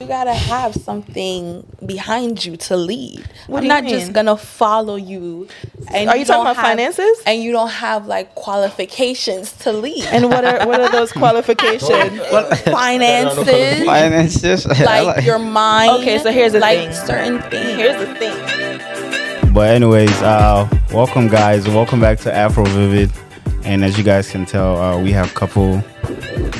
You gotta have something behind you to lead. What I'm not mean? just gonna follow you. And Are you talking don't about finances? And you don't have like qualifications to lead. And what are what are those qualifications? finances, Finances. like your mind. Okay, so here's the like thing. certain things. Here's the thing. But anyways, uh, welcome guys. Welcome back to Afro Vivid. And as you guys can tell, uh, we have a couple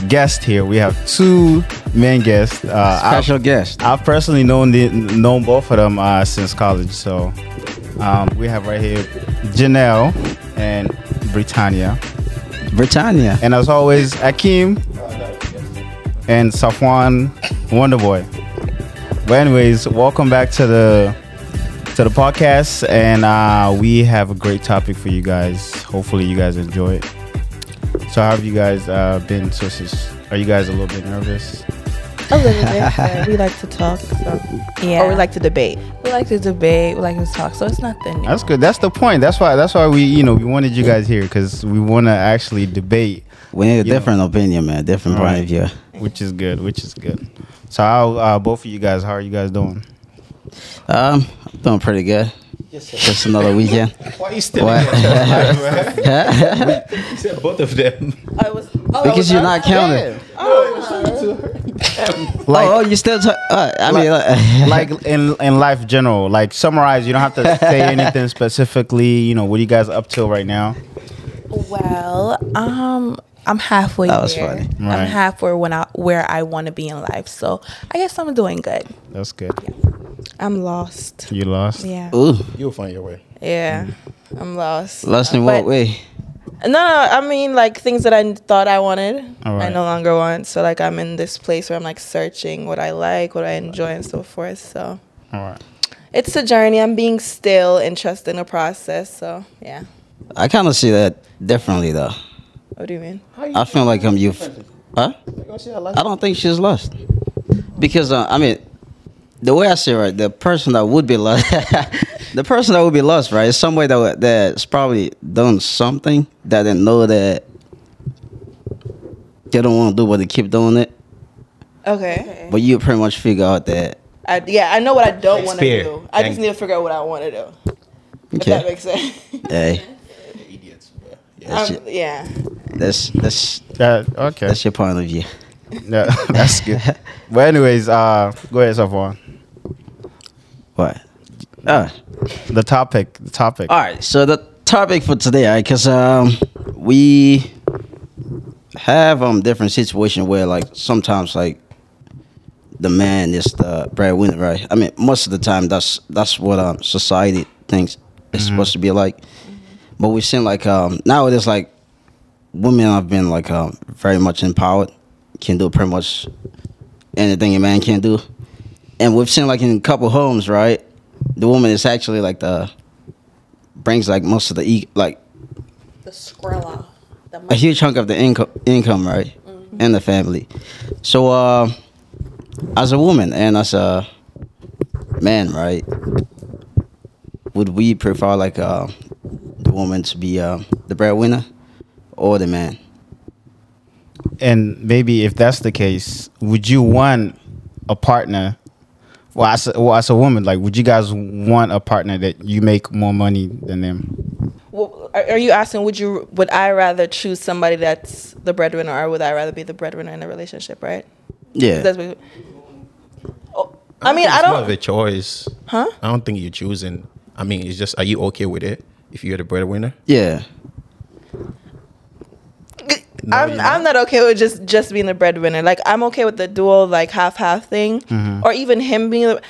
guests here. We have two main guests. Uh, I've- Special guest. I've personally known the, known both of them uh, since college. So um, we have right here Janelle and Britannia, Britannia. and as always Akeem and Safwan Wonderboy. But anyways, welcome back to the to the podcast, and uh, we have a great topic for you guys. Hopefully, you guys enjoy it. So, how have you guys uh, been? So, are you guys a little bit nervous? A little bit. We like to talk, so Yeah. or we like to debate. we like to debate, we like to talk. So it's nothing new. That's good. That's the point. That's why. That's why we, you know, we wanted you guys here because we want to actually debate, We need a You know. different opinion, man. Different point Right. of view. which is good. Which is good. So, how uh, both of you guys? How are you guys doing? Um, I'm doing pretty good. Just another weekend. Why are you still What? You said both of them. I was, oh, because you're not counted. Like, oh, oh, you still? T- uh, I mean, like in in life general. Like summarize. You don't have to say anything specifically. You know, what are you guys up till right now? Well, um, I'm halfway That was there. funny. Right. I'm halfway when I where I want to be in life. So I guess I'm doing good. That's good. I'm lost. You lost. Yeah, ooh, You'll find your way. Yeah, I'm lost. lost in But- what way? No, no, I mean like things that I thought I wanted, I no longer want. So like I'm in this place where I'm like searching what I like, what I enjoy, and so forth. So All right. it's a journey. I'm being still and trusting the process. So yeah. I kind of see that differently, though. What do you mean? I feel like I'm you. Huh? I don't think she's lost because uh, I mean, the way I see it, right, the person that would be lost, the person that would be lost, right, is somebody that that's probably done something that didn't know that they don't want to do, but they keep doing it. Okay. But you pretty much figure out that I, yeah, I know what I don't want to do. I just need to figure out what I want to do. If that makes sense. hey, Idiots. that's, Um, your, yeah. that's that's That okay. that's your point of view. Yeah, that's good. but anyways, uh, go ahead, Safwan. What? Ah. The topic. The topic. All right, so the topic for today, right, because um, we have um different situation where like sometimes like the man is the breadwinner, right? I mean, most of the time that's that's what um society thinks it's supposed to be like. But we've seen like um nowadays like women have been like um very much empowered, can do pretty much anything a man can do, and we've seen like in a couple homes, right? The woman is actually like the brings like most of the e- like the Skrilla. The a huge chunk of the income income right in the family so uh as a woman and as a man right would we prefer like uh the woman to be uh the breadwinner or the man And maybe if that's the case, would you want a partner? Well, as a, well, as a woman, like, would you guys want a partner that you make more money than them? Well, are, are you asking would you would I rather choose somebody that's the breadwinner or would I rather be the breadwinner in a relationship, right? yeah That's what, oh, I mean, think I it's more of don't. a choice. Huh? I don't think you're choosing. I mean, it's just, are you okay with it if you're the breadwinner? yeah No, I'm you're I'm not okay with just just being the breadwinner. Like I'm okay with the dual like half half thing, Mm-hmm. or even him being. The,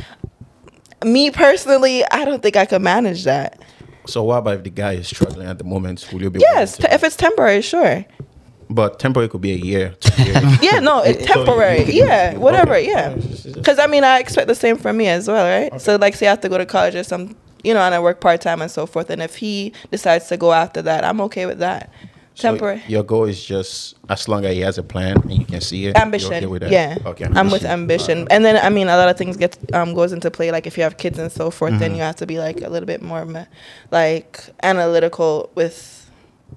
me personally, I don't think I could manage that. So what about if the guy is struggling at the moment? Will you be Yes, willing if it's temporary, sure. but temporary could be a year, two years. Yeah, no, it's So temporary. you- yeah, whatever. Okay. Yeah, because I mean, I expect the same from me as well, right? So, like, say I have to go to college or some, you know, and I work part time and so forth. And if he decides to go after that, I'm okay with that. So Temporary your goal is just as long as he has a plan and you can see it. you're ambition. okay with that? yeah, Okay. I'm with ambition. And then I mean, a lot of things get um goes into play. Like if you have kids and so forth, Mm-hmm. then you have to be like a little bit more, like analytical with,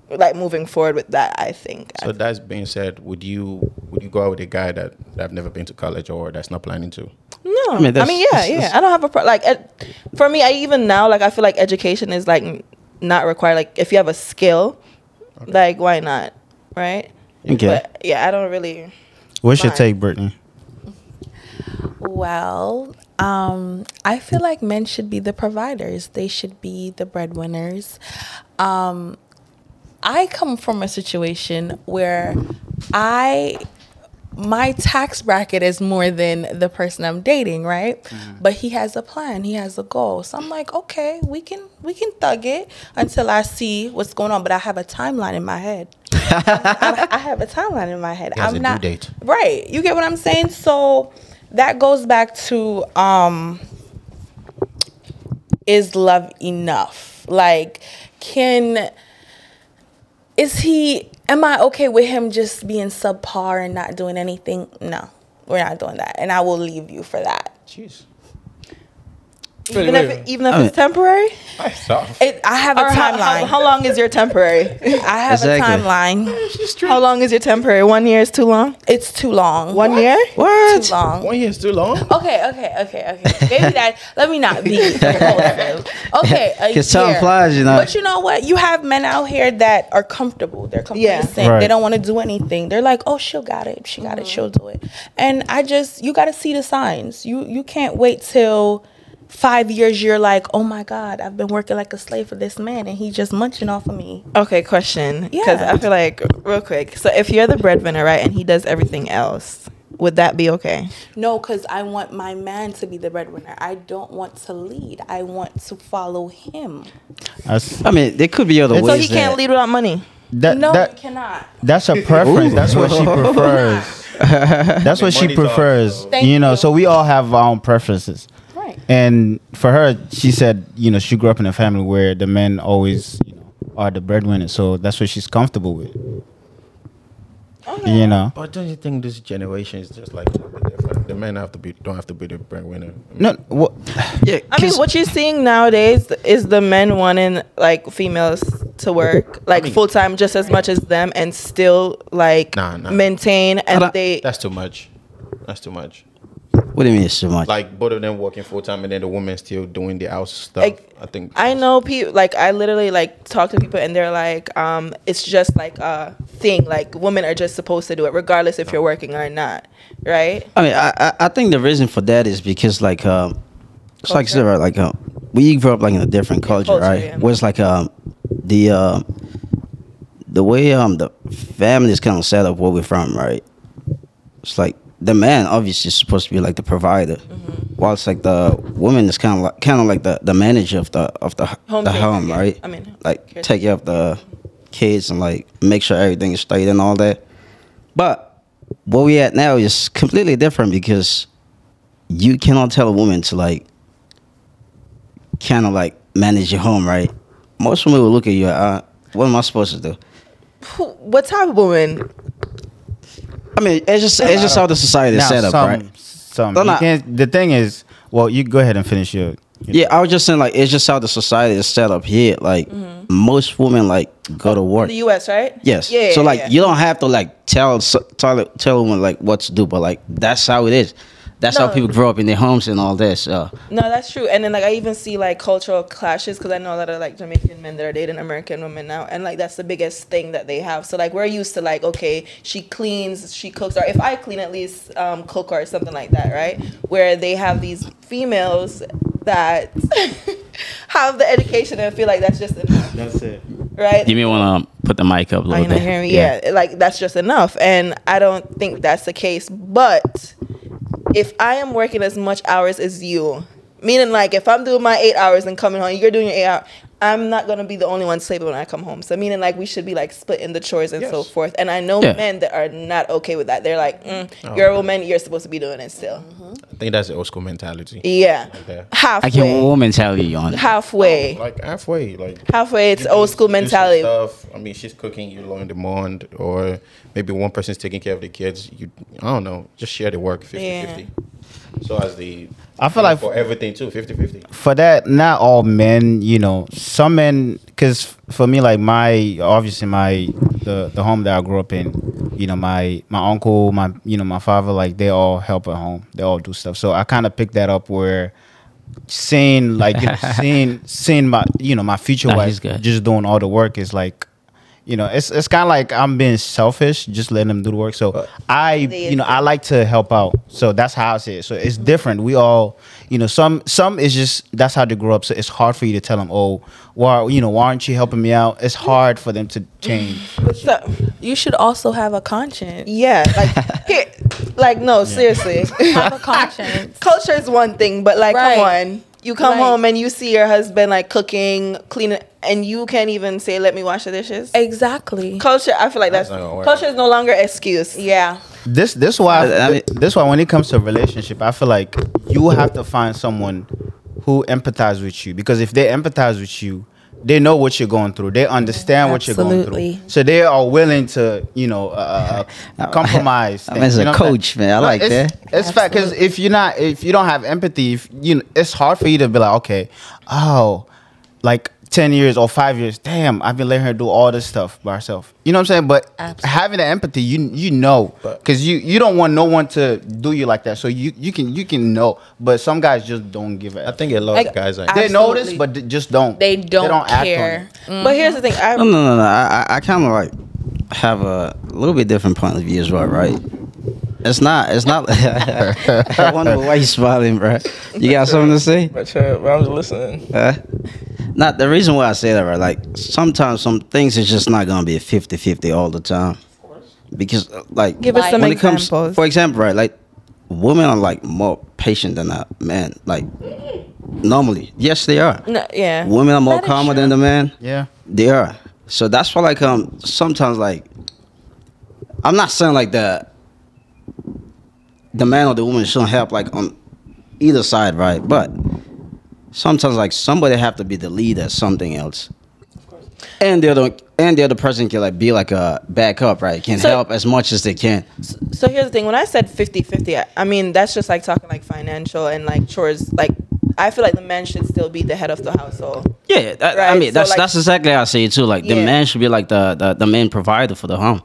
like moving forward with that. I think. So that's being said, would you would you go out with a guy that that have never been to college or that's not planning to? No, I mean, I mean, mean, yeah, that's- yeah. that's- I don't have a pro- like. Ed, for me, I even now like I feel like education is like not required. Like if you have a skill, like why not, right? Okay. But yeah, I don't really. What's your take, Brittany? Well, um, I feel like men should be the providers. They should be the breadwinners. Um, I come from a situation where I my tax bracket is more than the person I'm dating, right? But he has a plan, he has a goal. So I'm like, okay, we can we can thug it until I see what's going on. But I have a timeline in my head. I, I have a timeline in my head. He I'm not date. right. You get what I'm saying? So that goes back to um is love enough? Like can is he am I okay with him just being subpar and not doing anything? No. We're not doing that. And I will leave you for that. Jeez. Even if it, even if I it's temporary, It, I have a or how, timeline. how, how long is your temporary? I have Exactly. a timeline. how long is your temporary? One year is too long. It's too long. One year? What? Too long. One year is too long. Okay, okay, okay, okay. Maybe that. Let me not be impulsive. Okay, a 'Cause time flies, you know. But you know what? You have men out here that are comfortable. They're complacent. Right. They don't want to do anything. They're like, oh, she'll got it. She got it, mm-hmm. she'll do it. And I just, you got to see the signs. You you can't wait till five years. You're like, oh my god, I've been working like a slave for this man, and he just munching off of me. Okay, question. Because Yeah. I feel like real quick. So if you're the breadwinner, right, and he does everything else, would that be okay? No, because I want my man to be the breadwinner. I don't want to lead. I want to follow him. That's, I mean, there could be other ways So ways. he can't that- lead without money. that, no, that, you cannot. that's a preference. That's what she prefers. That's what she money's off, prefers. Thank you know, you. so we all have our own preferences. Right. And for her, she said, you know, she grew up in a family where the men always, you know, are the breadwinner. So that's what she's comfortable with. You know, But don't you think this generation is just like a little bit different? The men have to be don't have to be the breadwinner. no, what, Yeah, I mean, 'cause- what you're seeing nowadays is the men wanting like females to work like mean- full time just as much as them and still like Nah, nah. maintain and don't- they That's too much. That's too much. What do you mean it's too much? Like both of them working full time and then the woman still doing the house stuff. Like, I think I know people like I literally like talk to people and they're like, um, it's just like a thing. Like women are just supposed to do it regardless if you're working or not, right? I mean, I, I I think the reason for that is because like um, it's like I said, right, like um, we grew up like in a different culture, culture, right? yeah. Where it's like um, the um, the way um the family is kind of set up where we're from, right? It's like the man obviously is supposed to be like the provider, Mm-hmm. while it's like the woman is kind of like kind of like the the manager of the of the Home the home, right? I mean, like care- take care of the kids and like make sure everything is straight and all that. But where we at now is completely different because you cannot tell a woman to like kind of like manage your home, right? Most women will look at you. Uh, what am I supposed to do? What type of woman? I mean, it's just it's just how the society is now set up, some, right? some. No, you no. can't- the thing is, well, you go ahead and finish your. your Yeah, I was just saying like it's just how the society is set up here. Like mm-hmm. most women like go to work. The U.S. right? Yes. Yeah. so yeah, like yeah. you don't have to like tell tell tell a woman like what to do, but like that's how it is. That's how people grow up in their homes and all this. Uh, No, that's true. And then like I even see like cultural clashes because I know a lot of like Jamaican men that are dating American women now, and like that's the biggest thing that they have. So like we're used to like okay, she cleans, she cooks, or if I clean, at least um, cook or something like that, right? Where they have these females that have the education and feel like that's just enough, That's it. right? you may want to put the mic up a Are you not hearing me? Yeah. like that's just enough. And I don't think that's the case. But if I am working as much hours as you, meaning like if I'm doing my eight hours and coming home, you're doing your eight hours, I'm not gonna be the only one sleeping when I come home. So meaning like we should be like splitting the chores and so forth. And I know Yeah. men that are not okay with that. They're like, mm, Oh, you're a woman, you're supposed to be doing it still. I think that's the old school mentality. Yeah, Okay. halfway, I can woman tell you on it. halfway, Like halfway, like halfway. It's old school do some mentality. Stuff. I mean, she's cooking, you learn the mond, or maybe one person's taking care of the kids. You, I don't know, just share the work 50 Yeah. 50. So as the, I feel like for everything too, 50 50. for that, not all men, you know, some men, because for me, like my, obviously my, the, the home that I grew up in, you know my my uncle, my you know my father, like they all help at home. They all do stuff. So I kind of picked that up where seeing like you know, seeing seeing my you know my future Nah, wife he's just doing all the work is like you know it's it's kind of like I'm being selfish, just letting them do the work. So I you know I like to help out. So that's how I see it. So it's mm-hmm. different. We all you know some some is just that's how they grow up. So it's hard for you to tell them oh why you know why aren't you helping me out? It's hard for them to change. So, You should also have a conscience. yeah, like here, like no, seriously. Have a conscience. Culture is one thing, but like, Right. come on. You come Like- home and you see your husband like cooking, cleaning, and you can't even say, "Let me wash the dishes." exactly. Culture, I feel like that's, That's not gonna work. culture is no longer excuse. Yeah. This this why I- I mean- this why when it comes to a relationship, I feel like you have to find someone who empathize with you because if they empathize with you, they know what you're going through. They understand what you're going Absolutely. through, so they are willing to you know uh, uh, compromise. I mean, as a you know what I'm coach, man, I No, like it's, that. It's fact because if you're not if you don't have empathy, if, you know, it's hard for you to be like, okay, oh, like. 10 years or 5 years damn i've been letting her do all this stuff by herself you know what i'm saying but Absolutely. having the empathy you you know because you you don't want no one to do you like that so you you can you can know but some guys just don't give it. I think a lot Like, of guys are. they notice but they just don't They don't, they act on care. it. Mm-hmm. But here's the thing, I No, no, no, no. I, I, I kind of like have a little bit different point of view as well, right? It's not. It's not. I wonder why you smiling, bro. You got something to say? But, I'm just listening. Huh? Not the reason why I say that, right? Like sometimes some things is just not gonna be a 50-50 all the time. Of course. Because uh, like Give us some when it comes, examples. for example, right? Like women are like more patient than a man. Like normally, yes, they are. no, yeah. Women are more That is calmer than the man. yeah They are. So that's why, like, um, sometimes, like, I'm not saying like the the man or the woman shouldn't help, like, on either side, right? But sometimes, like, somebody have to be the lead at something else, and the other and the other person can like be like a backup, right? Can So- help as much as they can. So here's the thing. When I said 50-50, I- I mean that's just like talking like financial and like chores. Like I feel like the man should still be the head of the household. Yeah, that, I mean so, that's like- that's exactly how I say it too. Like the man should be like the the, the main provider for the home.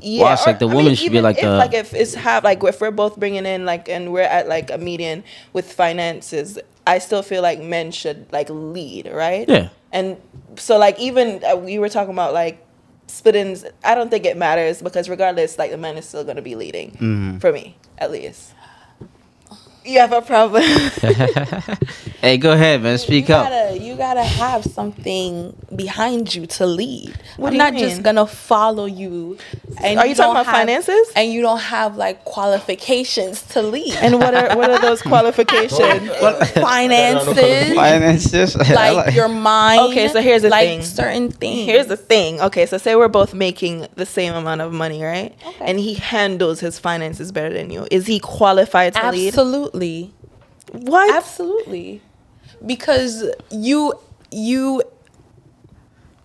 Yeah, Well, it's like or- the I woman mean, should be like if, the- like if it's have like if we're both bringing in like and we're at like a median with finances, I still feel like men should like lead, right? Yeah. And so like even uh, we were talking about like split-ins. I don't think it matters because regardless, like the man is still gonna be leading Mm-hmm. for me at least. You have a problem. Hey, go ahead, man. Speak you up. Gotta, you gotta have something behind you to lead. What I'm not mean? just gonna follow you. And Are you talking about have- finances? And you don't have like qualifications to lead. and what are what are those qualifications? finances, Finances. I like your mind. Okay, so here's the like thing. certain things. Here's the thing. Okay, so say we're both making the same amount of money, right? Okay. And he handles his finances better than you. Is he qualified to lead? absolutely, What? absolutely, because you you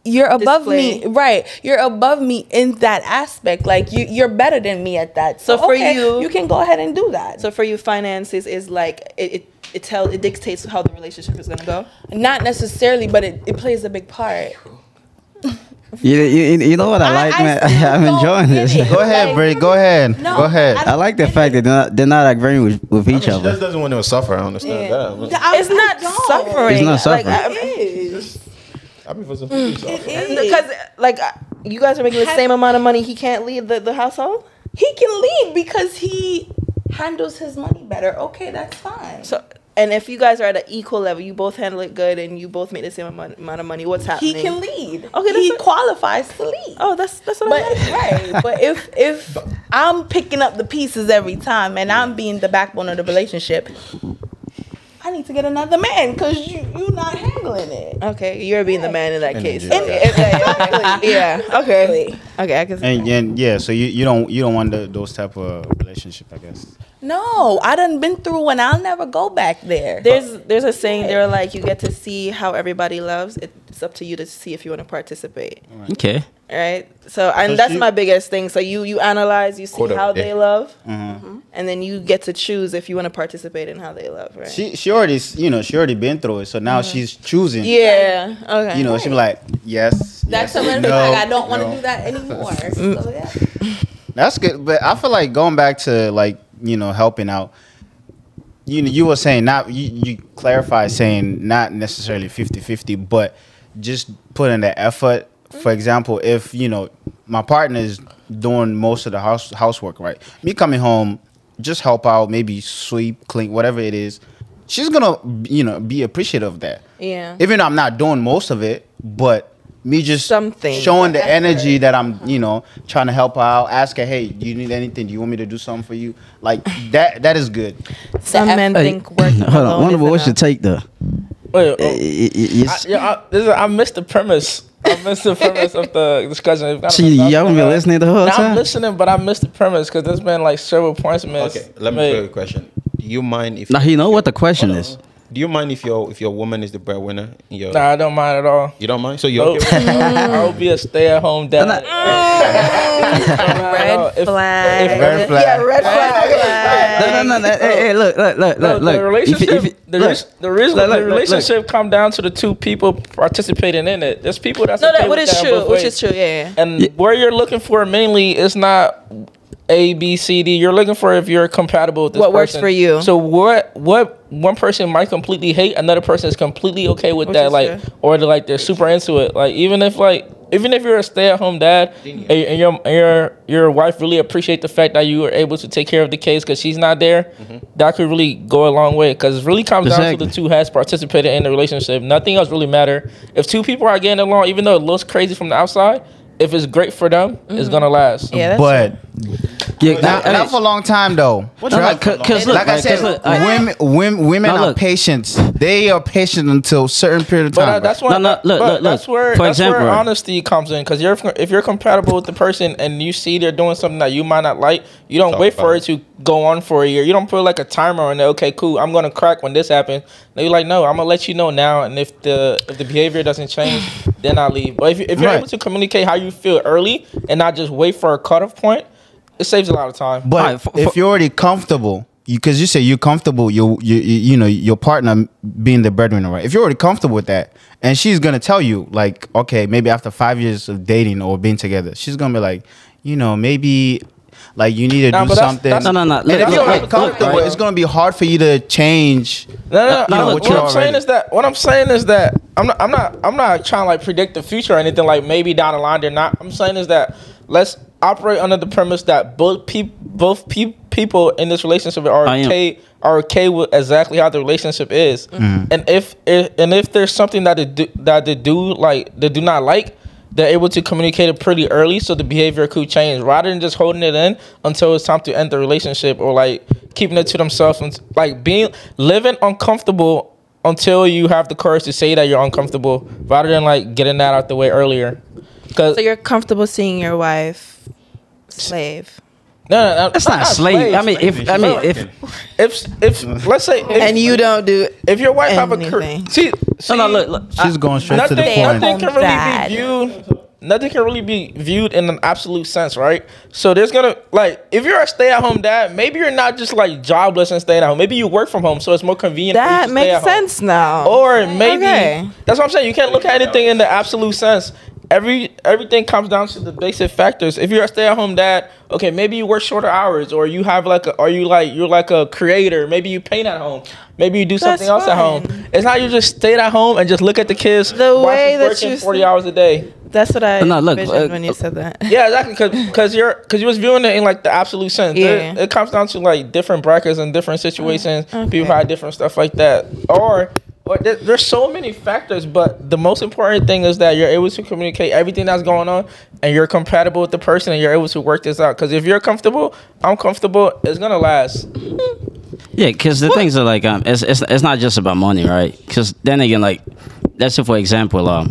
you're above me, right? You're above me in that aspect. Like you, you're better than me at that. So, So for okay, you- you can go ahead and do that. So for you, finances is like it. it it tell it dictates how the relationship is gonna go. Not necessarily, but it, it plays a big part. You, you, you know what I, like, man? I'm enjoying this. it. go ahead Like- Bray go ahead No, go ahead I I like the fact that they're not, they're not agreeing with, with I mean, each she other. just doesn't want to suffer. I understand that. I- It's I not don't. suffering. It's not suffering. Like, I- It is. I mean, for some people, suffer. because like uh, you guys are making the same amount of money. He can't leave the, the household. He can leave because he handles his money better. Okay, that's fine. So and if you guys are at an equal level, you both handle it good, and you both make the same amount, amount of money. What's happening? he can lead. Okay, he that's a- qualifies to lead. Oh, that's that's what But I meant. right, but if if I'm picking up the pieces every time and I'm being the backbone of the relationship, I need to get another man because you you not handling it. Okay, you're being the man in that And case. then Okay, okay, yeah. Okay. Okay. I can. see and, that. and yeah so you, you don't you don't want the, those type of relationship i guess No, I done been through and I'll never go back there. There's there's a saying they're like you get to see how everybody loves. It's up to you to see if you want to participate. Okay. Right. So and So that's she- my biggest thing. So you you analyze, you see how the they day. love, Mm-hmm. and then you get to choose if you want to participate in how they love. Right. she she already you know she already been through it so now she's choosing yeah. Okay. you know she be like yes That's yes, a no, flag. I don't want to no. do that anymore. So, yeah. That's good, but I feel like going back to like you know helping out. You know, you were saying not you, you clarify saying not necessarily 50-50, but just putting the effort. For mm-hmm. example, if you know my partner is doing most of the house housework, right? Me coming home, just help out, maybe sweep, clean, whatever it is. She's gonna you know be appreciative of that. Yeah. Even though I'm not doing most of it, but me just Something. showing the energy that I'm, you know, trying to help her out. Ask her, hey, do you need anything? Do you want me to do something for you? Like that. That is good. Some men Hey, think working hold on. alone Wonder is Boy, what's your take though? Wait, oh, eh, eh, eh, I- I- I- I, it's- yeah, I, this is, I missed the premise. I missed the premise of the discussion. It's See, you haven't been listening the whole Now I'm listening, but I missed the premise because there's been like several points missed. Okay, let me made. throw you a question. Do you mind if Now he know what the question is. on. Is. Do you mind if your if your woman is the breadwinner? Your, Nah, I don't mind at all. You don't mind? So you're Oh, okay I will be a stay-at-home dad. Red If- flag. if- Red flag. Yeah, red flag. No, no, no, no. Hey, hey, look, look, look, No, look, look. the relationship, If if the, look. the, reason, Look, look, the look, look. come down to the two people participating in it. There's people that's No, okay that what with is that true. Which is true. Yeah. yeah. And Yeah. where you're looking for mainly is not A, B, C, D. You're looking for if you're compatible with this What works for you. So what what one person might completely hate, another person is completely okay with Which that, is like, true. or they're like they're super into it. Like even if like even if you're a stay at home dad and, and your and your your wife really appreciate the fact that you were able to take care of the kids because she's not there, mm-hmm. that could really go a long way. Because it really comes down to the two has participated in the relationship. Nothing else really matter. If two people are getting along, even though it looks crazy from the outside, if it's great for them, it's mm-hmm. gonna last. Yeah, that's but Yeah, not, I- I- not for a long time though. No, like, cause, 'cause look, like I said, said, 'cause look, women, women, women No, are look. patient. They are patient until a certain period of But time. uh, that's where No, no, look, but look, that's where For that's example, where honesty comes in because you're if you're compatible with the person and you see they're doing something that you might not like, you don't wait for about it to go on for a year. You don't put like a timer on it. Okay, cool. I'm gonna crack when this happens. No, you're like, no, I'm gonna let you know now. And if the if the behavior doesn't change, then I'll leave. But if, you- if you're Right. able to communicate how you feel early and not just wait for a cutoff point, it saves a lot of time. But Alright, for- if for- you're already comfortable, because you, say you're comfortable, you, you you you know your partner being the breadwinner, right? If you're already comfortable with that, and she's gonna tell you like, okay, maybe after five years of dating or being together, she's gonna be like, you know, maybe like you need to Nah, do but something. that's- No, no, no. Look, if you're look, comfortable, look, it's gonna be hard for you to change. No, no, no. you know, no, what what I'm saying is that what I'm saying is that I'm not I'm not I'm not trying to like predict the future or anything like maybe down the line they're not. I'm saying is that let's operate under the premise that both people both pe- people in this relationship are okay are okay with exactly how the relationship is. Mm-hmm. Mm-hmm. And if, if and if there's something that they do that they do like they do not like they're able to communicate it pretty early so the behavior could change. Rather than just holding it in until it's time to end the relationship or like keeping it to themselves and like being living uncomfortable until you have the courage to say that you're uncomfortable rather than like getting that out the way earlier. Because So you're comfortable seeing your wife slave, no, no, no, That's not slave. I mean, if I mean, if if if let's say if, and you don't do. if your wife have a career see, see no, no, look, look. She's going straight to nothing, the point. nothing can really be viewed. Nothing can really be viewed in an absolute sense, right? So there's gonna like if you're a stay-at-home dad, maybe you're not just like jobless and staying at home. Maybe you work from home, so it's more convenient. for you That to stay makes at home. sense now. Or maybe Okay. that's what I'm saying. You can't look at anything in the absolute sense. Every everything comes down to the basic factors. If you're a stay-at-home dad, okay, maybe you work shorter hours, or you have like, a, or you like you're like a creator. Maybe you paint at home. Maybe you do something else at home. It's not you just stay at home and just look at the kids. The while way she's that working you forty said- hours a day. That's what I No, look, envisioned uh, when you said that. Yeah, exactly. Because you're because you was viewing it in like the absolute sense. Yeah. It, it comes down to like different brackets and different situations. okay. People have different stuff like that. Or or there, there's so many factors, but the most important thing is that you're able to communicate everything that's going on, and you're compatible with the person, and you're able to work this out. Because if you're comfortable, I'm comfortable. It's gonna last. Yeah, because the things are like um, it's, it's it's not just about money, right? Because then again, like, let's say for example, um,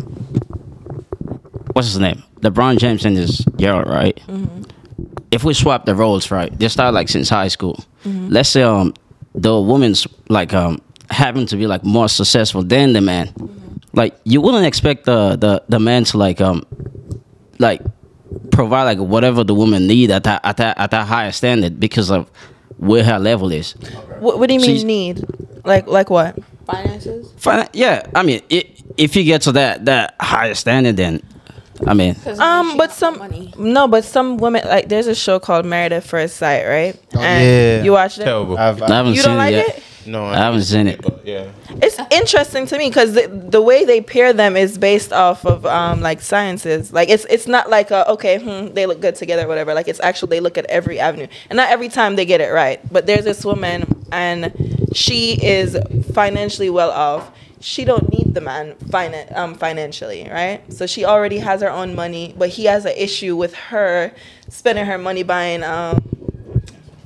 what's his name? LeBron James and his girl, right? If we swap the roles, right? They start like since high school. Let's say um, the woman's like um having to be like more successful than the man. Like you wouldn't expect the the the man to like um like provide like whatever the woman need at that at that at that higher standard because of where her level is. What, what do you mean She's- need? Like like what? Finances. Fin- yeah, I mean, i if you get to that that higher standard, then I mean, Um, but some money. no, but some women like there's a show called Married at First Sight, right? and yeah. you watched it. Terrible. I've, I I've, haven't You seen don't like it yet. it? No, I haven't seen it. But yeah. It's interesting to me because the, the way they pair them is based off of um like sciences. Like it's it's not like a, okay, hmm, they look good together, whatever. Like it's actually they look at every avenue, and not every time they get it right. But there's this woman, and she is financially well off. She don't need the man finan- um, financially, right? So she already has her own money, but he has an issue with her spending her money buying um,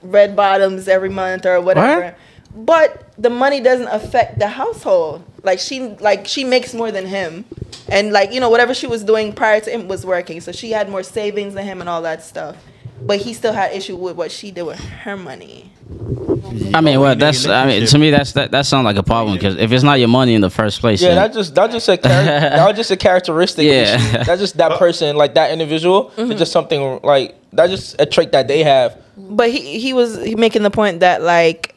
red bottoms every month or whatever. But the money doesn't affect the household. Like she like she makes more than him. And like, you know, whatever she was doing prior to him was working. So she had more savings than him and all that stuff. But he still had issue with what she did with her money. I mean, well, that's. I mean, to me, that's that. That sounds like a problem because if it's not your money in the first place, Yeah, then- that just that just a char- that was just a characteristic. Yeah. issue. that's just that uh, person, like that individual. It's mm-hmm. just something like that's just a trait that they have. But he he was making the point that like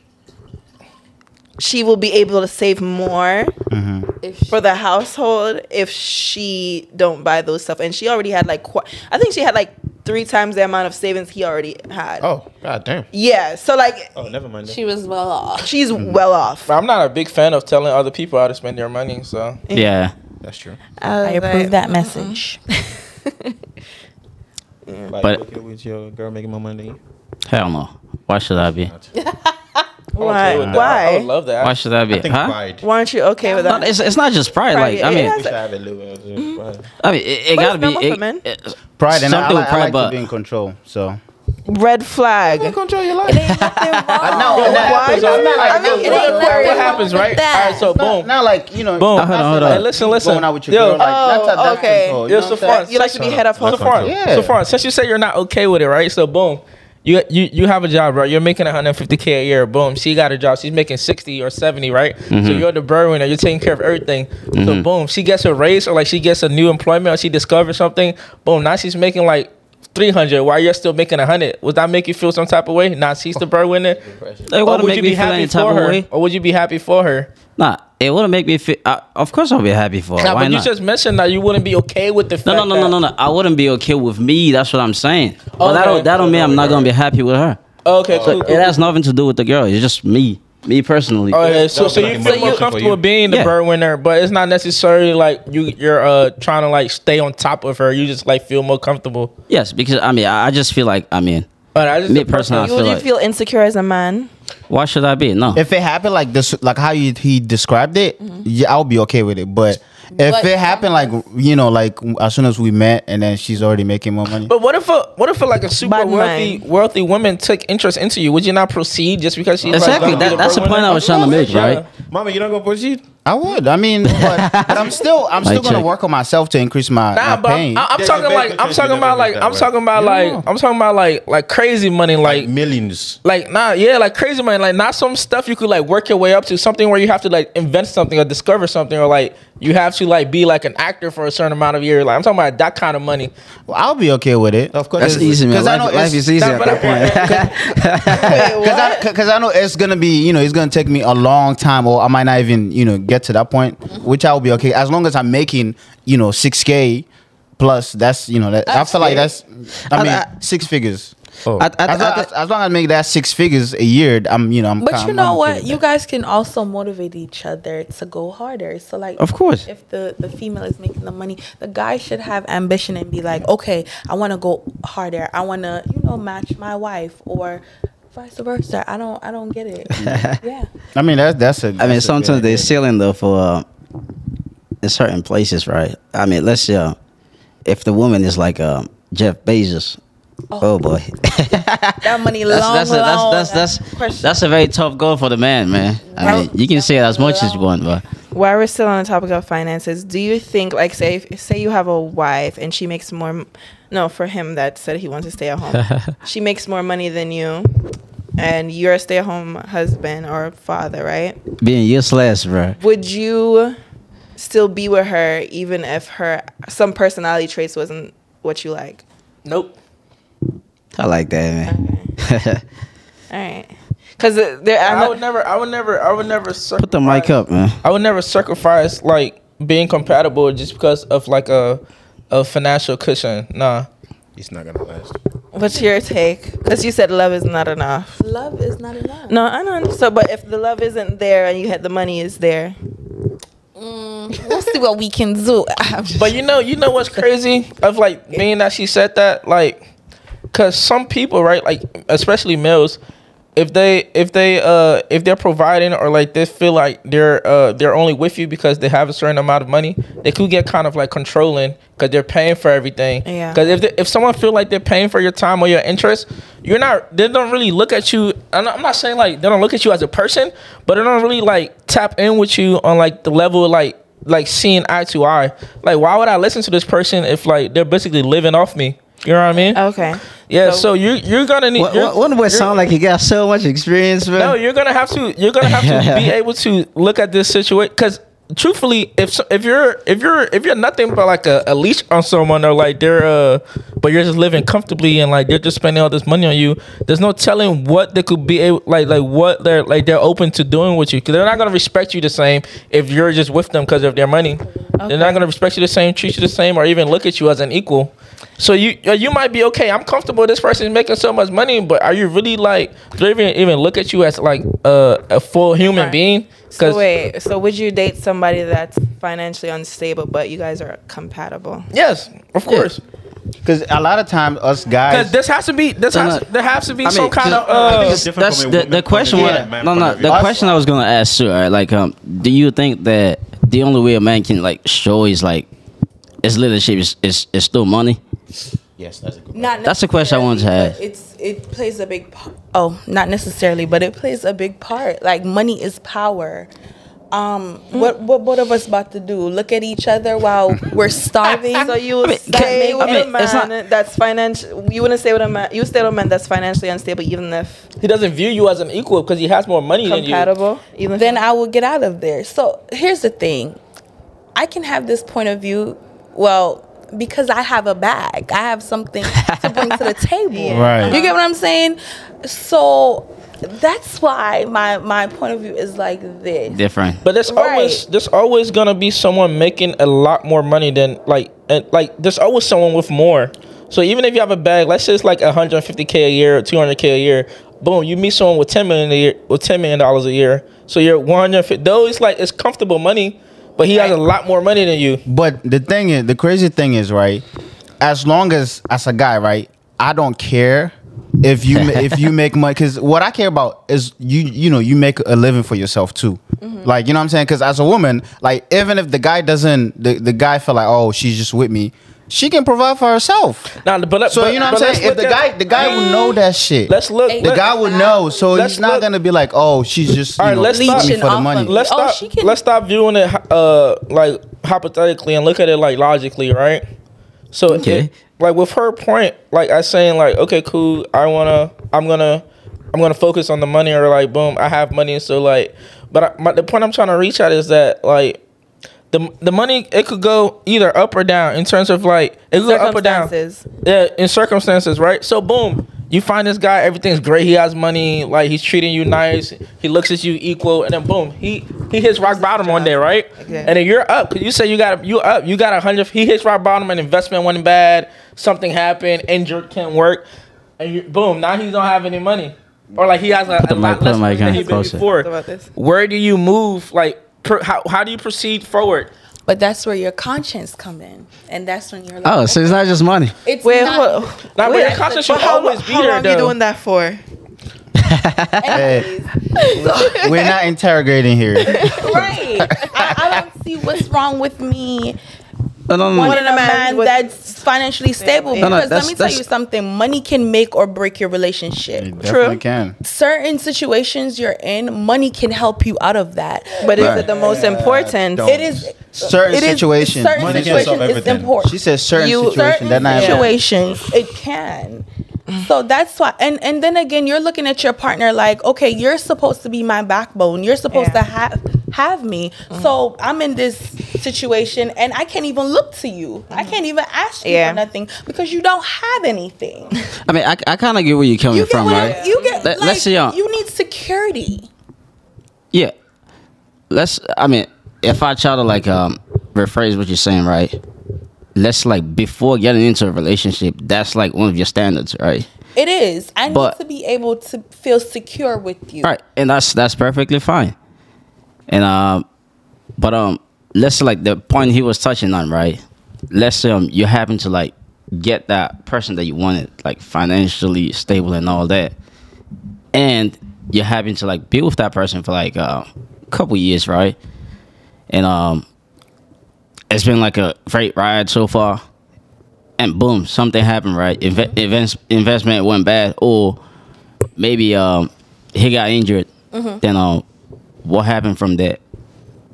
she will be able to save more mm-hmm. If for the household if she don't buy those stuff. And she already had like qu- I think she had like three times the amount of savings he already had. Oh, god damn. Yeah, so like Oh, never mind. that. she was well off. she's mm-hmm. well off. But I'm not a big fan of telling other people how to spend their money. So yeah. That's true. I approve that mm-hmm. message. Like, But- with your girl making more money. Hell no. Why should I be? I'm okay Why? with that. I Why? would love that. Why should that be? I think huh? pride. Why aren't you okay with No, that? it's, it's not just pride. Like I Pride, mean, yeah. We should have it, Lou. It's just mm-hmm. pride. I mean, it, it But gotta it's be normal for it- men. it- pride and I, I something with like, I pride, like to but be in control. So Red flag. You control your life. no, Yo, and what that- happens, I'm not like- I mean, what, it ain't what- nothing what happens, wrong right? with that. All right, so boom. Not like you know. Boom. not Hold on, to, hold on. Hey, listen, keep listen. Going out with your Yo. girl, like, Oh, that's a, that's okay. control, you Yo, know what I'm Safar, saying? You like to be head up That's household. control. Yeah. So far, since you say you're not okay with it, right? So boom, you you you have a job, right? You're making 150k a year. Boom, she got a job. She's making 60 or 70, right? So mm-hmm. you're the breadwinner. You're taking care of everything. So mm-hmm. boom, she gets a raise or like she gets a new employment or she discovers something. Boom, now she's making like 300 while you're still making 100. Would that make you feel some type of way? Nah, she's the breadwinner. It Or wouldn't would make you me be feel happy any type for of her? way. Or would you be happy for her? Nah, it wouldn't make me feel. I, of course, I'll be happy for her. Nah, Why but you not? just mentioned that you wouldn't be okay with the fact no, no, no, no, that- no, no. I wouldn't be okay with me. That's what I'm saying. But that Okay. don't that don't mean I'm not gonna be happy with her. Okay, So cool. it has nothing to do with the girl. It's just me, me personally. Okay, so That so you like feel more comfortable being the Yeah. breadwinner, but it's not necessarily like you you're uh trying to like stay on top of her. You just like feel more comfortable. Yes, because I mean, I, I just feel like I mean, But I just Me a personal- personally, I Would you like- feel insecure as a man? why should I be? No. If it happened like this, like how you, he described it, yeah, I'll be okay with it. But if But- it happened like you know, like as soon as we met, and then she's already making more money. But what if a what if a, like a super Bad wealthy mind. wealthy woman took interest into you? Would you not proceed just because she's Exactly. Like, That- that's the point I was trying to make, Yeah. right? Mama, you not gonna proceed? I would. I mean, but, but I'm still, I'm still gonna check. work on myself to increase my, Nah, my but I'm, pain. I'm There's talking like I'm talking about like I'm talking about like I'm talking about like like crazy money like Like millions. like nah yeah like crazy money like not some stuff you could like work your way up to something where you have to like invent something or discover something or like you have to like be like an actor for a certain amount of years like I'm talking about that kind of money Well, I'll be okay with it. Of course. That's it's- easy, man. 'cause I Life, know life is easy Nah, at that point. Because I, cause I know it's gonna be, you know, it's gonna take me a long time, or I might not even, you know, get to that point, which I will be okay as long as I'm making, you know, six k plus. That's, you know, that I feel like that's, I I- mean, I- six figures. Oh. I, I, As long I, as, as long as I make that six figures a year, I'm, you know, I'm. But calm- you I'm know okay what? You that. guys can also motivate each other to go harder. So like Of course. if the the female is making the money, the guy should have ambition and be like, "Okay, I want to go harder. I want to, you know, match my wife or vice versa." I don't I don't get it. yeah. I mean, that's that's a. I mean, that's a sometimes they're idea. ceiling though for uh, in certain places, right? I mean, let's say uh, if the woman is like uh, Jeff Bezos. Oh, boy, That money that's long that's, a, long. that's that's that's question. that's a very tough goal for the man, man. I mean, you can say it as much as you want, but While we're still on the topic of finances, do you think, like, say, if, say you have a wife and she makes more, no, for him that said he wants to stay at home, she makes more money than you, and you're a stay-at-home husband or father, right? being useless, bro. Would you still be with her even if her some personality traits wasn't what you like? nope I like that, man. All right, because there, I I would never I would never I would never Put the mic up, man. I would never sacrifice like being compatible just because of like a a financial cushion. Nah. It's not gonna last. What's your take? Because you said love is not enough. Love is not enough. No, I don't know. So, but if the love isn't there and you had the money is there, Mm, we'll see what we can do. But you know, you know what's crazy of like being that she said that, like, cause some people, right, like especially males, if they if they uh if they're providing or like they feel like they're uh they're only with you because they have a certain amount of money, they could get kind of like controlling because they're paying for everything. Yeah. Because if they, if someone feel like they're paying for your time or your interest, you're not. They don't really look at you. I'm not, I'm not saying like they don't look at you as a person, but they don't really like tap in with you on like the level of like like seeing eye to eye. Like, why would I listen to this person if like they're basically living off me? You know what I mean? okay. yeah. so- So, you you're gonna need. What, you're- what, what boy sound like he got so much experience, man? no, you're gonna have to. You're gonna have to be able to look at this situation because. Truthfully, if so- if you're if you're if you're nothing but like a, a leash on someone or like they're uh but you're just living comfortably and like they're just spending all this money on you, there's no telling what they could be able like like what they're like they're open to doing with you because they're not gonna respect you the same if you're just with them because of their money. They're not gonna respect you the same, treat you the same, or even look at you as an equal. So you uh, you might be okay. I'm comfortable. This person's making so much money, but are you really like? Do they even even look at you as like uh, a full human Right. being? So wait, so would you date somebody that's financially unstable, but you guys are compatible? yes, of course. Because a lot of times us Because guys, this has to be this No, has no. there has to be I mean, some kind of uh, it's That's the, the question. view wa- and a man no, no. The view. question I was gonna ask too. Right? Like, um, do you think that the only way a man can like show his like his leadership is is, is still money? Yes, that's a good. Not That's the question I wanted to necessarily, ask. It's it plays a big. p- Oh, not necessarily, but it plays a big part. Like money is power. Um, what what both of us about to do? Look at each other while we're starving. So you would mean, stay with I a mean, it's man not- that's financial. You wouldn't stay with a man. You stay with a man that's financially unstable, even if he doesn't view you as an equal because he has more money than you. compatible. Even if then I will get out of there. So here's the thing. I can have this point of view, well, because I have a bag. I have something to bring to the table. Right. You get what I'm saying? So that's why my my point of view is like this. Different. But there's Right. always there's always gonna be someone making a lot more money than like and like there's always someone with more. So even if you have a bag, let's say it's like 150k a year or 200k a year, boom, you meet someone with 10 million a year with 10 million dollars a year. So you're 150. Though it's like it's comfortable money, but he has a lot more money than you. but the thing is, the crazy thing is, right? As long as as a guy, right, I don't care if you if you make money. Because what I care about is you you know you make a living for yourself too. Mm-hmm. Like you know what I'm saying? Because as a woman, like even if the guy doesn't, the, the guy feel like oh she's just with me, she can provide for herself. Now, but let- So but- you know what I'm saying? If the at- guy the guy would know that shit. let's look. The the let- guy would know, so Let's he's not look- gonna be like, "Oh, she's just you All right, know, let's stop- me for the money." let's Oh, stop. she can- let's stop viewing it uh like hypothetically and look at it like logically, right? So Okay. it- like with her point, like I saying like, okay, cool, I wanna, I'm gonna, I'm gonna focus on the money or like, boom, I have money, so like, but I, my, the point I'm trying to reach at is that like. The, the money it could go either up or down in terms of like it could go up or down circumstances. yeah, in circumstances, right? So boom, you find this guy, everything's great. He has money, like he's treating you nice. He looks at you equal, and then boom, he he hits rock bottom one day, right? Okay. And then you're up because you say you got you up, you got a hundred. He hits rock bottom, and investment went bad. Something happened, injured, can't work, and you, boom, now he don't have any money, or like he has a, the a mic- lot put the less mic money than he been closer. before. About this. Where do you move? Like, per, how how do you proceed forward? But that's where your conscience come in, and that's when you're like, Oh, so it's not just money. it's Wait, not. hold- Nah, but Wait, your conscience should but how, always be how there, long though. you doing that for? We're not interrogating here. right. I, I don't see what's wrong with me No, no, no. wanting a a man man with- that's financially stable. No, no, Because let that's- me tell that's- you something: money can make or break your relationship. You definitely can. Certain situations you're in, money can help you out of that. But is it the most important? don't. it is uh, Certain it is- situations. Certain Money can't solve situations is everything. important. She says certain you situations. certain That not situations it can. So that's why, and and then again, you're looking at your partner like, okay, you're supposed to be my backbone. You're supposed Yeah. to have have me. So I'm in this situation, and I can't even look to you. I can't even ask you Yeah. for nothing because you don't have anything. I mean, I, I kind of get where you're coming You get from, what right? I- you get. Let- like, let's see, uh, you need security. Yeah. Let's. I mean, if I try to like um rephrase what you're saying, right? let's like before getting into a relationship, that's like one of your standards, right? It is. I need to be able to feel secure with you. Right, and that's that's perfectly fine. And um, but um, let's say, like the point he was touching on, right? Let's say um, you happen to like get that person that you wanted, like financially stable and all that, and you happen to like be with that person for like uh, a couple years, right? And um, it's been like a great ride so far, and boom, something happened, right? Inve- invest- investment went bad, or maybe um he got injured, then um what happened from that?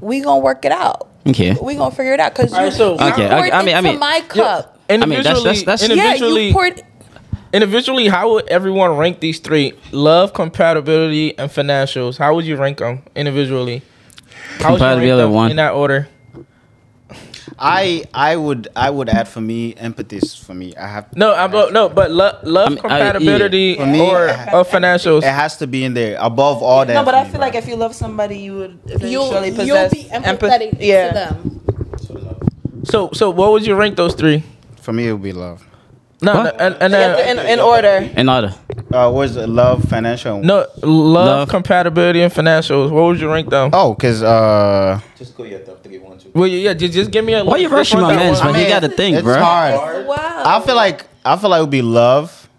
We gonna work it out. Okay. We gonna figure it out because you, Alright, so- you Okay, poured okay, I mean- I into mean- my cup. mean, that's- Individually, that's- that's- Yeah, individually, you poured. individually, how would everyone rank these three? Love, compatibility, and financials. How would you rank them individually? How would you rank Compatibility, them one. in that order. I I would I would add for me empathy is for me. I have No, I'm no, but lo- love, I mean, I- compatibility, For me, or I- or financials. it has to be in there above all that. No, but for I me, feel bro. like if you love somebody, you would You'll, eventually you'll be empathetic empathy. Yeah. to them. So, so what would you rank those three? for me it would be love. No, no, and, and Yeah, then in, in order. In order. Uh, what's it? Love, financial. no love, Love. compatibility, and financials. What would you rank them? Oh, cause uh, Just go your top three, one, two. Well, yeah, just, just give me a. Why you list. rushing my one man? one? He got to think, it's bro. Wow. hard. I feel like I feel like it would be love,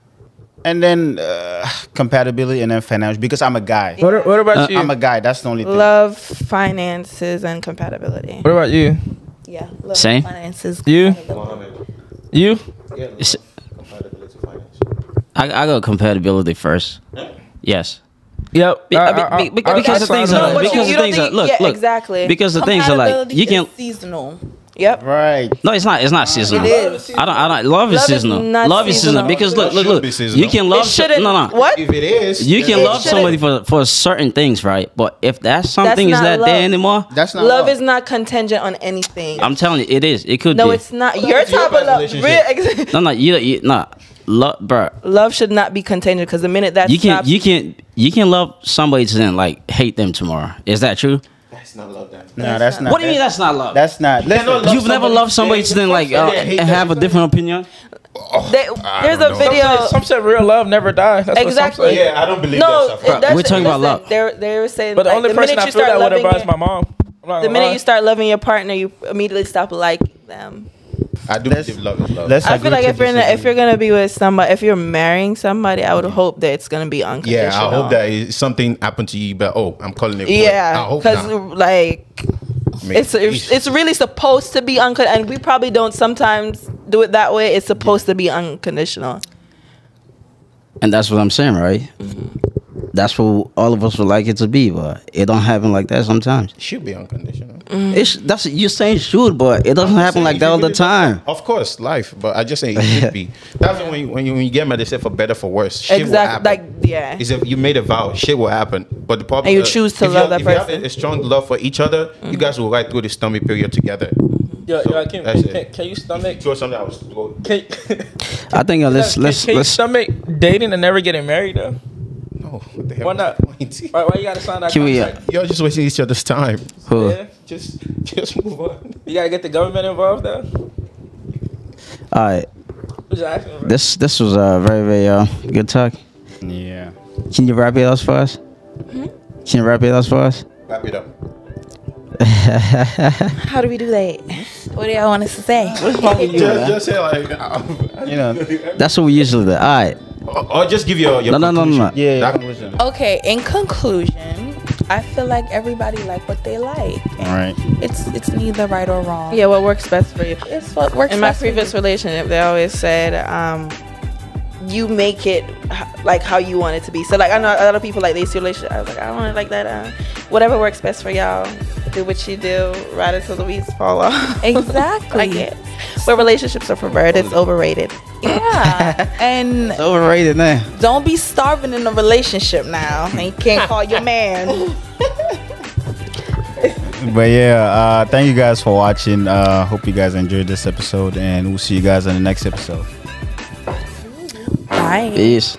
and then uh, compatibility, and then financial. Because I'm a guy. What, what about Uh, you? I'm a guy. That's the only thing. Love, finances, and compatibility. what about you? Yeah. Love Same. Finances. You? You? Yeah, It's- compatibility, finance. I I go compatibility first. Yes. Yep. I- I- be- be- I- because I the things signed are on but it. you- because the things are look yeah, look exactly. because the things are like you can is seasonal. Yep. Right. no it's not it's not seasonal. It is. I don't I don't love is Love is seasonal. not Love is seasonal seasonal. because look look should look be you can love some- shouldn't. no no What? If it is, You can love somebody for for certain things, right? But if that something is not not love. there anymore, That's not Love love. is not contingent on anything. I'm telling you, it is. It could no, be. it's not. Your type of love. relationship. Real, ex- no, no, you, you no, love, bro. love should not be contingent because the minute that You can, not you can you can love somebody to then like hate them tomorrow. Is that true? that's not love. That. No, that's not. what do you mean that's not love? That's not. Listen, love You've never loved somebody to then like uh, first day hate and have a different opinion. they, there's a don't. Some video. said, some said real love never dies. That's Exactly. What some say. Yeah, I don't believe no, that stuff. it, We're talking about love. They're they were saying, But the like, only the person minute I you feel that would loving advise my mom. The minute you start loving your partner, you immediately stop liking them. I do Let's- believe love is love. let's I feel like if you're in a, if you're gonna be with somebody, if you're marrying somebody, I would hope that it's gonna be unconditional. yeah, I hope that something happened to you, but oh, I'm calling it. Yeah, because like I it's, it's it's really supposed to be unconditional, and we probably don't sometimes do it that way. It's supposed to be unconditional. And that's what I'm saying, right? Mm-hmm. That's what all of us would like it to be, but it don't happen like that sometimes. It should be unconditional. It's that's you saying should, but it doesn't happen like that all the time. Of course, life, but I just say it should be. That's when you, when you when you get mad, they say for better for worse. Shit will Exactly. happen. Like yeah. is if you made a vow, shit will happen. But the problem, And you uh, choose to if love have, that if you have person. a, a strong love for each other, you guys will ride through the stormy period together. Yo, So, yo, can, that's can, can you stomach? Throw something else. Go. Can, I think uh, let's can, let's can you let's stomach dating and never getting married though? No, what the hell Why not? point? Why, why you gotta sign that Can we, uh, contract? Y'all just wasting each other's time. who? yeah, Just, just move on. you gotta get the government involved though. All right, Just asking, bro. this this was a very very uh, good talk. Yeah. Can you wrap it up for us? Can you wrap it up for us? Wrap it up. How do we do that? What do y'all want us to say? Just, just say like, um, You know. That's what we usually do. All right. Or, or just give your, your No, no, no, no, no. Yeah. That- conclusion. Okay, in conclusion, I feel like everybody like what they like. All right. It's it's neither right or wrong. Yeah, what works best for you? It's what works In my best for previous you. relationship, they always said, um, "You make it like how you want it to be." So, like, I know a lot of people like they see relationship. I was like, I don't want it like that. Uh, whatever works best for y'all. Do what you do. Ride it till the weeds fall off. Exactly. I guess. But relationships are perverted. It's overrated. Yeah. and It's overrated now. don't be starving in a relationship now. And you can't call your man. But yeah, uh, thank you guys for watching. Uh, hope you guys enjoyed this episode, and we'll see you guys on the next episode. Bye. Peace.